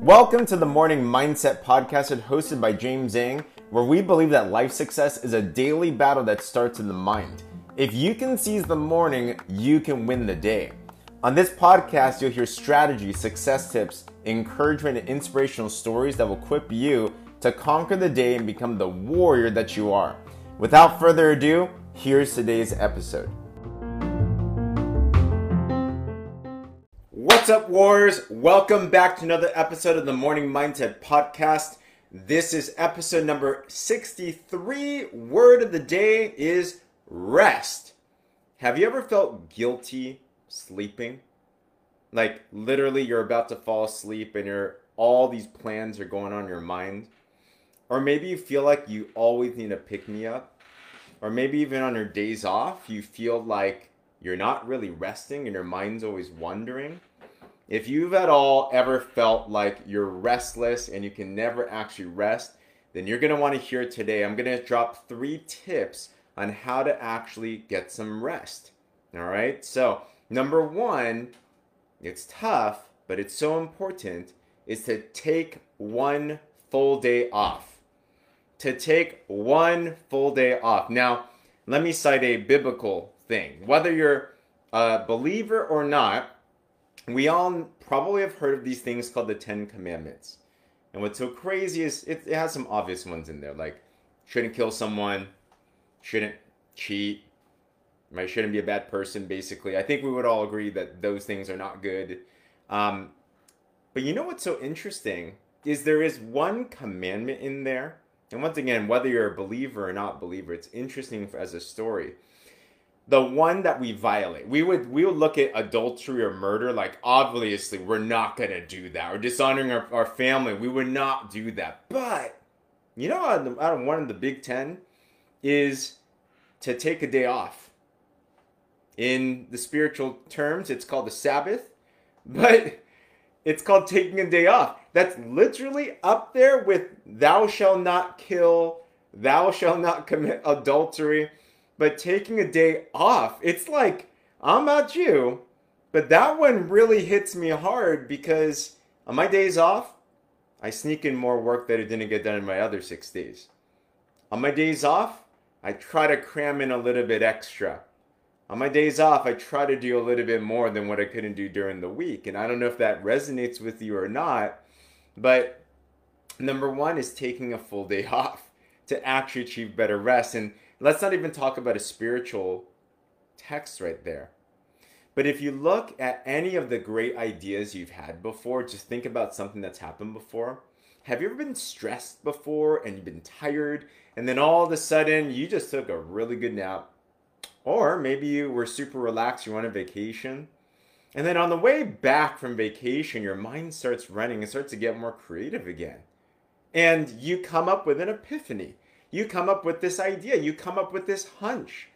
Welcome to the Morning Mindset Podcast, hosted by James Zheng, where we believe that life success is a daily battle that starts in the mind. If you can seize the morning, you can win the day. On this podcast, you'll hear strategy, success tips, encouragement, and inspirational stories that will equip you to conquer the day and become the warrior that you are. Without further ado, here's today's episode. What's up, Warriors? Welcome back to another episode of the Morning Mindset Podcast. This is episode number 63. Word of the day is rest. Have you ever felt guilty sleeping? Like literally you're about to fall asleep and you're all these plans are going on in your mind. Or maybe you feel like you always need a pick me up. Or maybe even on your days off, you feel like you're not really resting and your mind's always wandering. If you've at all ever felt like you're restless and you can never actually rest, then you're want to hear today. I'm to drop three tips on how to actually get some rest. All right. So, number one, it's tough, but it's so important, is to take one full day off. To take one full day off. Now, let me cite a biblical thing. Whether you're a believer or not, we all probably have heard of these things called the Ten Commandments. And what's so crazy is it, it has some obvious ones in there, like shouldn't kill someone, shouldn't cheat, right? Shouldn't be a bad person, basically. I think we would all agree that those things are not good. Um, but you know what's so interesting is there is one commandment in there. And once again, whether you're a believer or not believer, it's interesting as a story the one that we violate. We would we would look at adultery or murder like obviously we're not gonna do that. Or dishonoring our, our family. We would not do that. But you know out of, out of one of the big ten is to take a day off. In the spiritual terms it's called the sabbath but it's called taking a day off. That's literally up there with thou shalt not kill thou shalt not commit adultery but taking a day off, it's like, I'm not you, but that one really hits me hard because on my days off, I sneak in more work that I didn't get done in my other six days. On my days off, I try to cram in a little bit extra. On my days off, I try to do a little bit more than what I couldn't do during the week. And I don't know if that resonates with you or not, but number one is taking a full day off to actually achieve better rest. And Let's not even talk about a spiritual text right there. But if you look at any of the great ideas you've had before, just think about something that's happened before. Have you ever been stressed before and you've been tired and then all of a sudden you just took a really good nap? Or maybe you were super relaxed, you went on vacation. And then on the way back from vacation, your mind starts running and starts to get more creative again. And you come up with an epiphany. You come up with this idea, you come up with this hunch.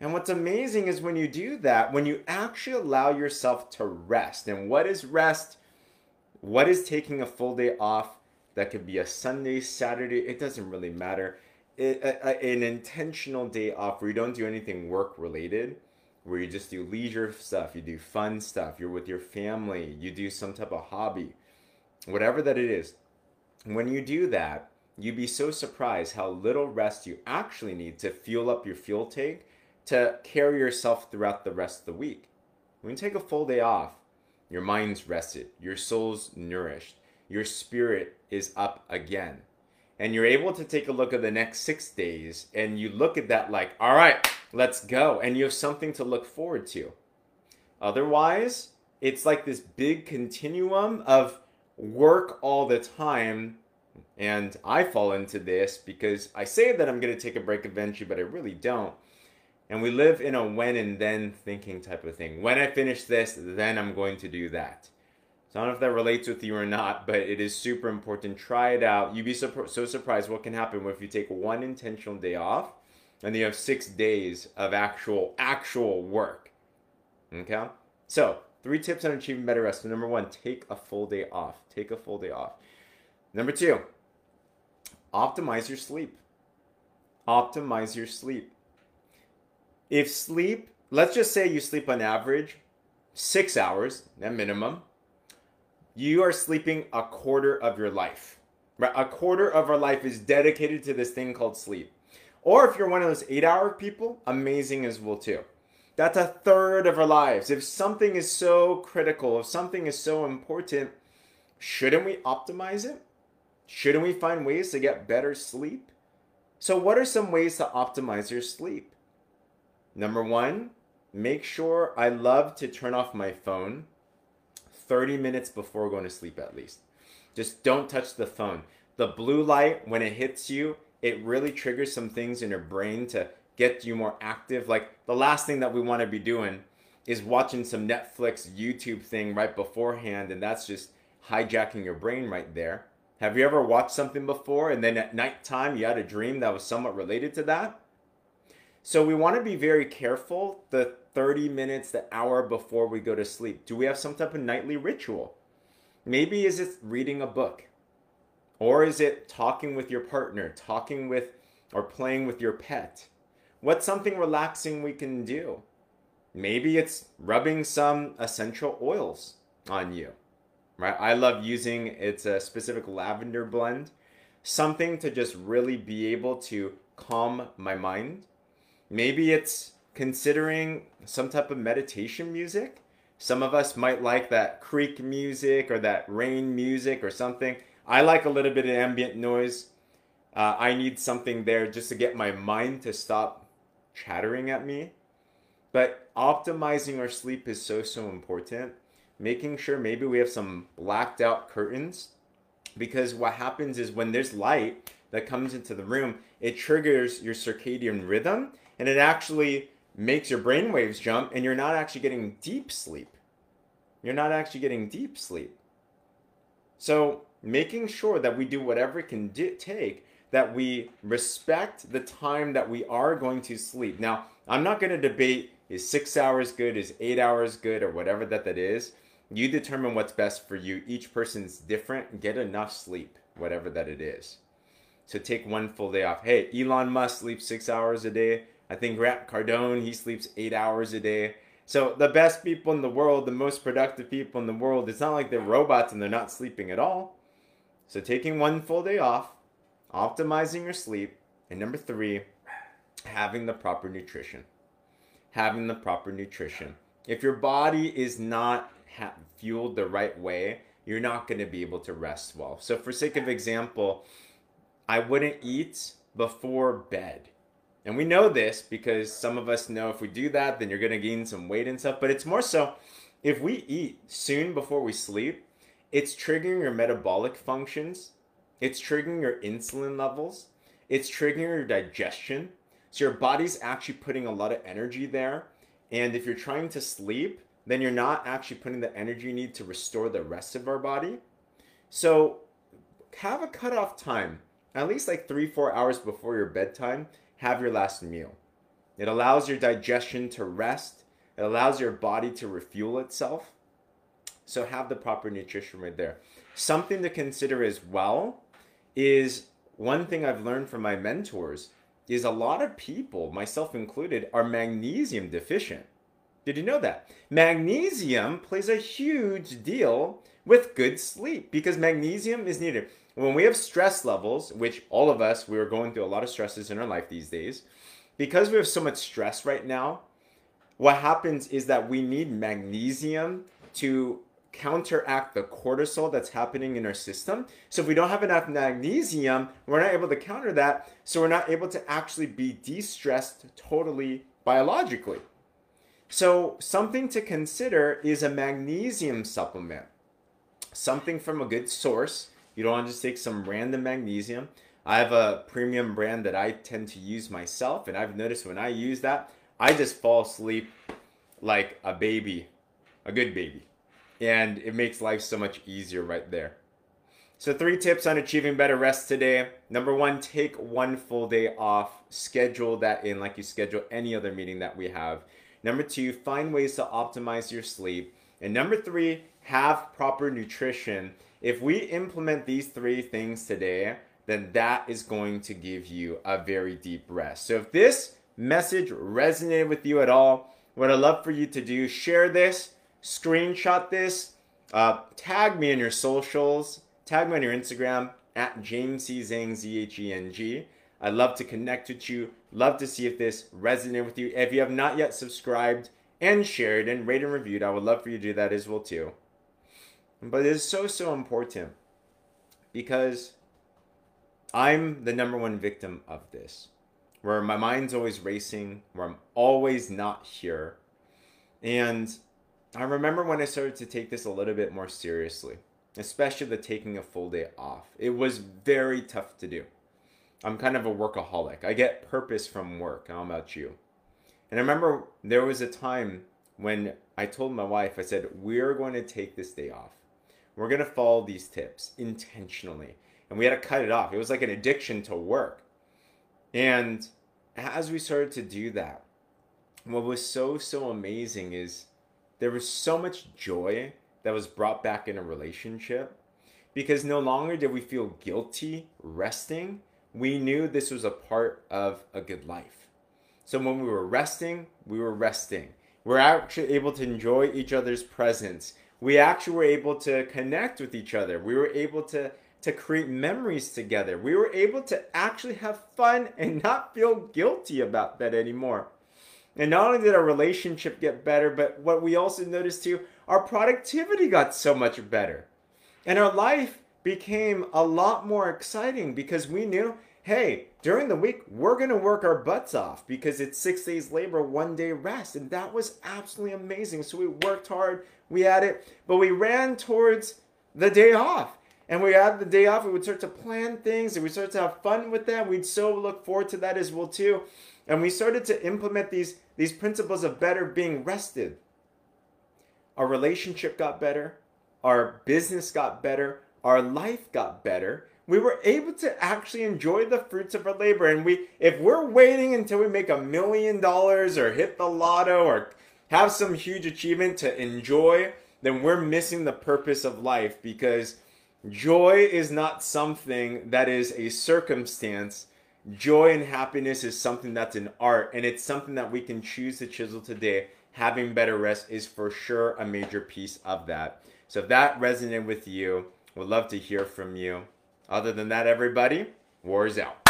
And what's amazing is when you do that, when you actually allow yourself to rest. And what is rest? What is taking a full day off? That could be a Sunday, Saturday, it doesn't really matter. It, a, a, an intentional day off where you don't do anything work related, where you just do leisure stuff, you do fun stuff, you're with your family, you do some type of hobby, whatever that it is. When you do that, you'd be so surprised how little rest you actually need to fuel up your fuel tank to carry yourself throughout the rest of the week. When you take a full day off, your mind's rested, your soul's nourished, your spirit is up again. And you're able to take a look at the next six days and you look at that like, all right, let's go. And you have something to look forward to. Otherwise, it's like this big continuum of work all the time and I fall into this because I say that I'm going to take a break eventually, but I really don't. And we live in a when and then thinking type of thing. When I finish this, then I'm going to do that. So I don't know if that relates with you or not, but it is super important. Try it out. You'd be so, so surprised what can happen if you take one intentional day off and you have six days of actual actual work. Okay? So three tips on achieving better rest. So number one, take a full day off. Take a full day off. Number two, optimize your sleep. Optimize your sleep. If sleep, let's just say you sleep on average six hours at minimum. You are sleeping a quarter of your life. Right? A quarter of our life is dedicated to this thing called sleep. Or if you're one of those eight hour people, amazing as well too. That's a third of our lives. If something is so critical, if something is so important, shouldn't we optimize it? Shouldn't we find ways to get better sleep? So, what are some ways to optimize your sleep? Number one, make sure I love to turn off my phone 30 minutes before going to sleep at least. Just don't touch the phone. The blue light, when it hits you, it really triggers some things in your brain to get you more active. Like the last thing that we want to be doing is watching some Netflix, YouTube thing right beforehand, and that's just hijacking your brain right there. Have you ever watched something before and then at nighttime you had a dream that was somewhat related to that? So we want to be very careful the 30 minutes, the hour before we go to sleep. Do we have some type of nightly ritual? Maybe is it reading a book? Or is it talking with your partner, talking with or playing with your pet? What's something relaxing we can do? Maybe it's rubbing some essential oils on you right? I love using it's a specific lavender blend, something to just really be able to calm my mind. Maybe it's considering some type of meditation music. Some of us might like that creek music or that rain music or something. I like a little bit of ambient noise. Uh, I need something there just to get my mind to stop chattering at me. But optimizing our sleep is so, so important making sure maybe we have some blacked out curtains because what happens is when there's light that comes into the room, it triggers your circadian rhythm and it actually makes your brain waves jump and you're not actually getting deep sleep. You're not actually getting deep sleep. So, making sure that we do whatever it can take that we respect the time that we are going to sleep. Now, I'm not going to debate is 6 hours good, is 8 hours good or whatever that that is. You determine what's best for you. Each person's different. Get enough sleep, whatever that it is. So take one full day off. Hey, Elon Musk sleeps six hours a day. I think Grant Cardone, he sleeps eight hours a day. So the best people in the world, the most productive people in the world, it's not like they're robots and they're not sleeping at all. So taking one full day off, optimizing your sleep, and number three, having the proper nutrition. Having the proper nutrition. If your body is not ha- fueled the right way, you're not going to be able to rest well. So, for sake of example, I wouldn't eat before bed. And we know this because some of us know if we do that, then you're going to gain some weight and stuff. But it's more so if we eat soon before we sleep, it's triggering your metabolic functions, it's triggering your insulin levels, it's triggering your digestion. So, your body's actually putting a lot of energy there. And if you're trying to sleep, then you're not actually putting the energy you need to restore the rest of our body. So have a cutoff time, at least like three, four hours before your bedtime, have your last meal. It allows your digestion to rest, it allows your body to refuel itself. So have the proper nutrition right there. Something to consider as well is one thing I've learned from my mentors is a lot of people, myself included, are magnesium deficient. Did you know that? Magnesium plays a huge deal with good sleep because magnesium is needed. When we have stress levels, which all of us, we are going through a lot of stresses in our life these days, because we have so much stress right now, what happens is that we need magnesium to counteract the cortisol that's happening in our system. So if we don't have enough magnesium, we're not able to counter that. So we're not able to actually be de stressed totally biologically. So, something to consider is a magnesium supplement. Something from a good source. You don't want to just take some random magnesium. I have a premium brand that I tend to use myself, and I've noticed when I use that, I just fall asleep like a baby, a good baby. And it makes life so much easier right there. So, three tips on achieving better rest today. Number one, take one full day off. Schedule that in like you schedule any other meeting that we have. Number two, find ways to optimize your sleep. And number three, have proper nutrition. If we implement these three things today, then that is going to give you a very deep rest. So if this message resonated with you at all, what I'd love for you to do, share this, screenshot this, uh, tag me in your socials, tag me on your Instagram at James C. Zheng, Z H E N G. I'd love to connect with you. Love to see if this resonated with you. If you have not yet subscribed and shared and rated and reviewed, I would love for you to do that as well too. But it is so so important because I'm the number one victim of this, where my mind's always racing, where I'm always not here. And I remember when I started to take this a little bit more seriously, especially the taking a full day off. It was very tough to do. I'm kind of a workaholic. I get purpose from work. How about you? And I remember there was a time when I told my wife, I said, We're going to take this day off. We're going to follow these tips intentionally. And we had to cut it off. It was like an addiction to work. And as we started to do that, what was so, so amazing is there was so much joy that was brought back in a relationship because no longer did we feel guilty resting we knew this was a part of a good life. So when we were resting, we were resting. We're actually able to enjoy each other's presence. We actually were able to connect with each other. We were able to to create memories together. We were able to actually have fun and not feel guilty about that anymore. And not only did our relationship get better, but what we also noticed too, our productivity got so much better. And our life became a lot more exciting because we knew hey, during the week, we're going to work our butts off because it's six days labor, one day rest. And that was absolutely amazing. So we worked hard, we had it, but we ran towards the day off. And we had the day off, we would start to plan things and we started to have fun with that. We'd so look forward to that as well too. And we started to implement these, these principles of better being rested. Our relationship got better, our business got better, our life got better we were able to actually enjoy the fruits of our labor. And we if we're waiting until we make a million dollars or hit the lotto or have some huge achievement to enjoy then we're missing the purpose of life because joy is not something that is a circumstance. Joy and happiness is something that's an art and it's something that we can choose to chisel today. Having better rest is for sure a major piece of that. So if that resonated with you would love to hear from you other than that, everybody, war is out.